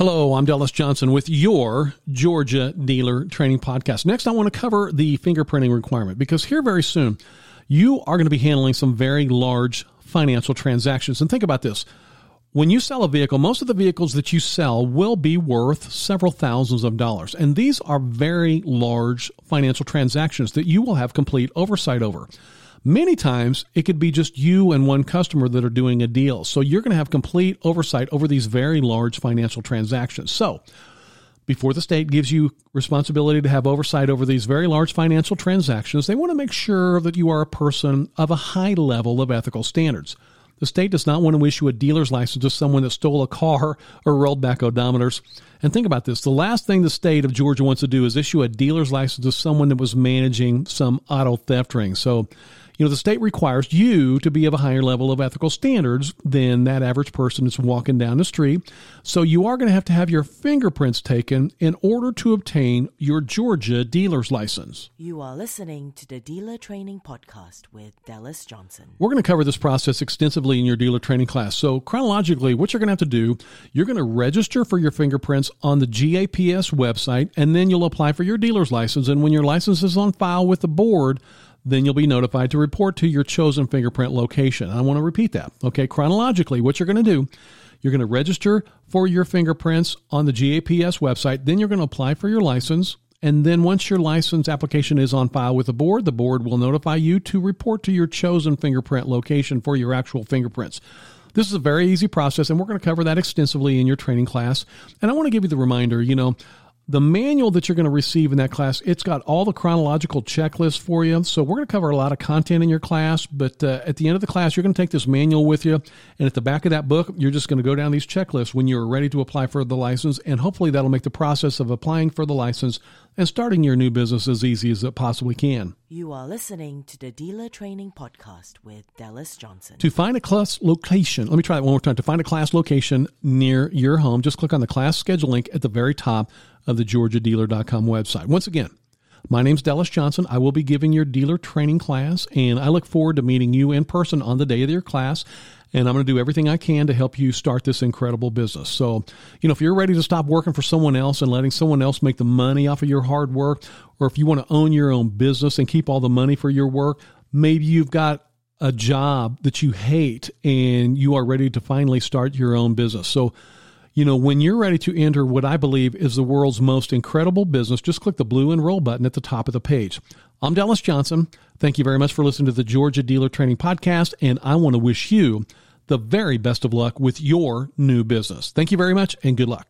Hello, I'm Dallas Johnson with your Georgia Dealer Training Podcast. Next, I want to cover the fingerprinting requirement because here very soon, you are going to be handling some very large financial transactions. And think about this. When you sell a vehicle, most of the vehicles that you sell will be worth several thousands of dollars. And these are very large financial transactions that you will have complete oversight over. Many times it could be just you and one customer that are doing a deal. So you're going to have complete oversight over these very large financial transactions. So before the state gives you responsibility to have oversight over these very large financial transactions, they want to make sure that you are a person of a high level of ethical standards. The state does not want to issue a dealer's license to someone that stole a car or rolled back odometers. And think about this the last thing the state of Georgia wants to do is issue a dealer's license to someone that was managing some auto theft ring. So you know, the state requires you to be of a higher level of ethical standards than that average person that's walking down the street. So you are going to have to have your fingerprints taken in order to obtain your Georgia dealer's license. You are listening to the Dealer Training Podcast with Dallas Johnson. We're going to cover this process extensively in your dealer training class. So chronologically, what you're going to have to do, you're going to register for your fingerprints on the GAPS website, and then you'll apply for your dealer's license. And when your license is on file with the board, then you'll be notified to report to your chosen fingerprint location. I want to repeat that. Okay, chronologically, what you're going to do, you're going to register for your fingerprints on the GAPS website, then you're going to apply for your license. And then once your license application is on file with the board, the board will notify you to report to your chosen fingerprint location for your actual fingerprints. This is a very easy process, and we're going to cover that extensively in your training class. And I want to give you the reminder you know, the manual that you're going to receive in that class, it's got all the chronological checklists for you. So we're going to cover a lot of content in your class, but uh, at the end of the class, you're going to take this manual with you. And at the back of that book, you're just going to go down these checklists when you're ready to apply for the license. And hopefully that'll make the process of applying for the license and starting your new business as easy as it possibly can. You are listening to the Dealer Training Podcast with Dallas Johnson. To find a class location, let me try that one more time. To find a class location near your home, just click on the class schedule link at the very top of the georgiadealer.com website. Once again, my name's Dallas Johnson. I will be giving your dealer training class, and I look forward to meeting you in person on the day of your class. And I'm going to do everything I can to help you start this incredible business. So, you know, if you're ready to stop working for someone else and letting someone else make the money off of your hard work, or if you want to own your own business and keep all the money for your work, maybe you've got a job that you hate and you are ready to finally start your own business. So, you know, when you're ready to enter what I believe is the world's most incredible business, just click the blue enroll button at the top of the page. I'm Dallas Johnson. Thank you very much for listening to the Georgia Dealer Training Podcast, and I want to wish you the very best of luck with your new business. Thank you very much, and good luck.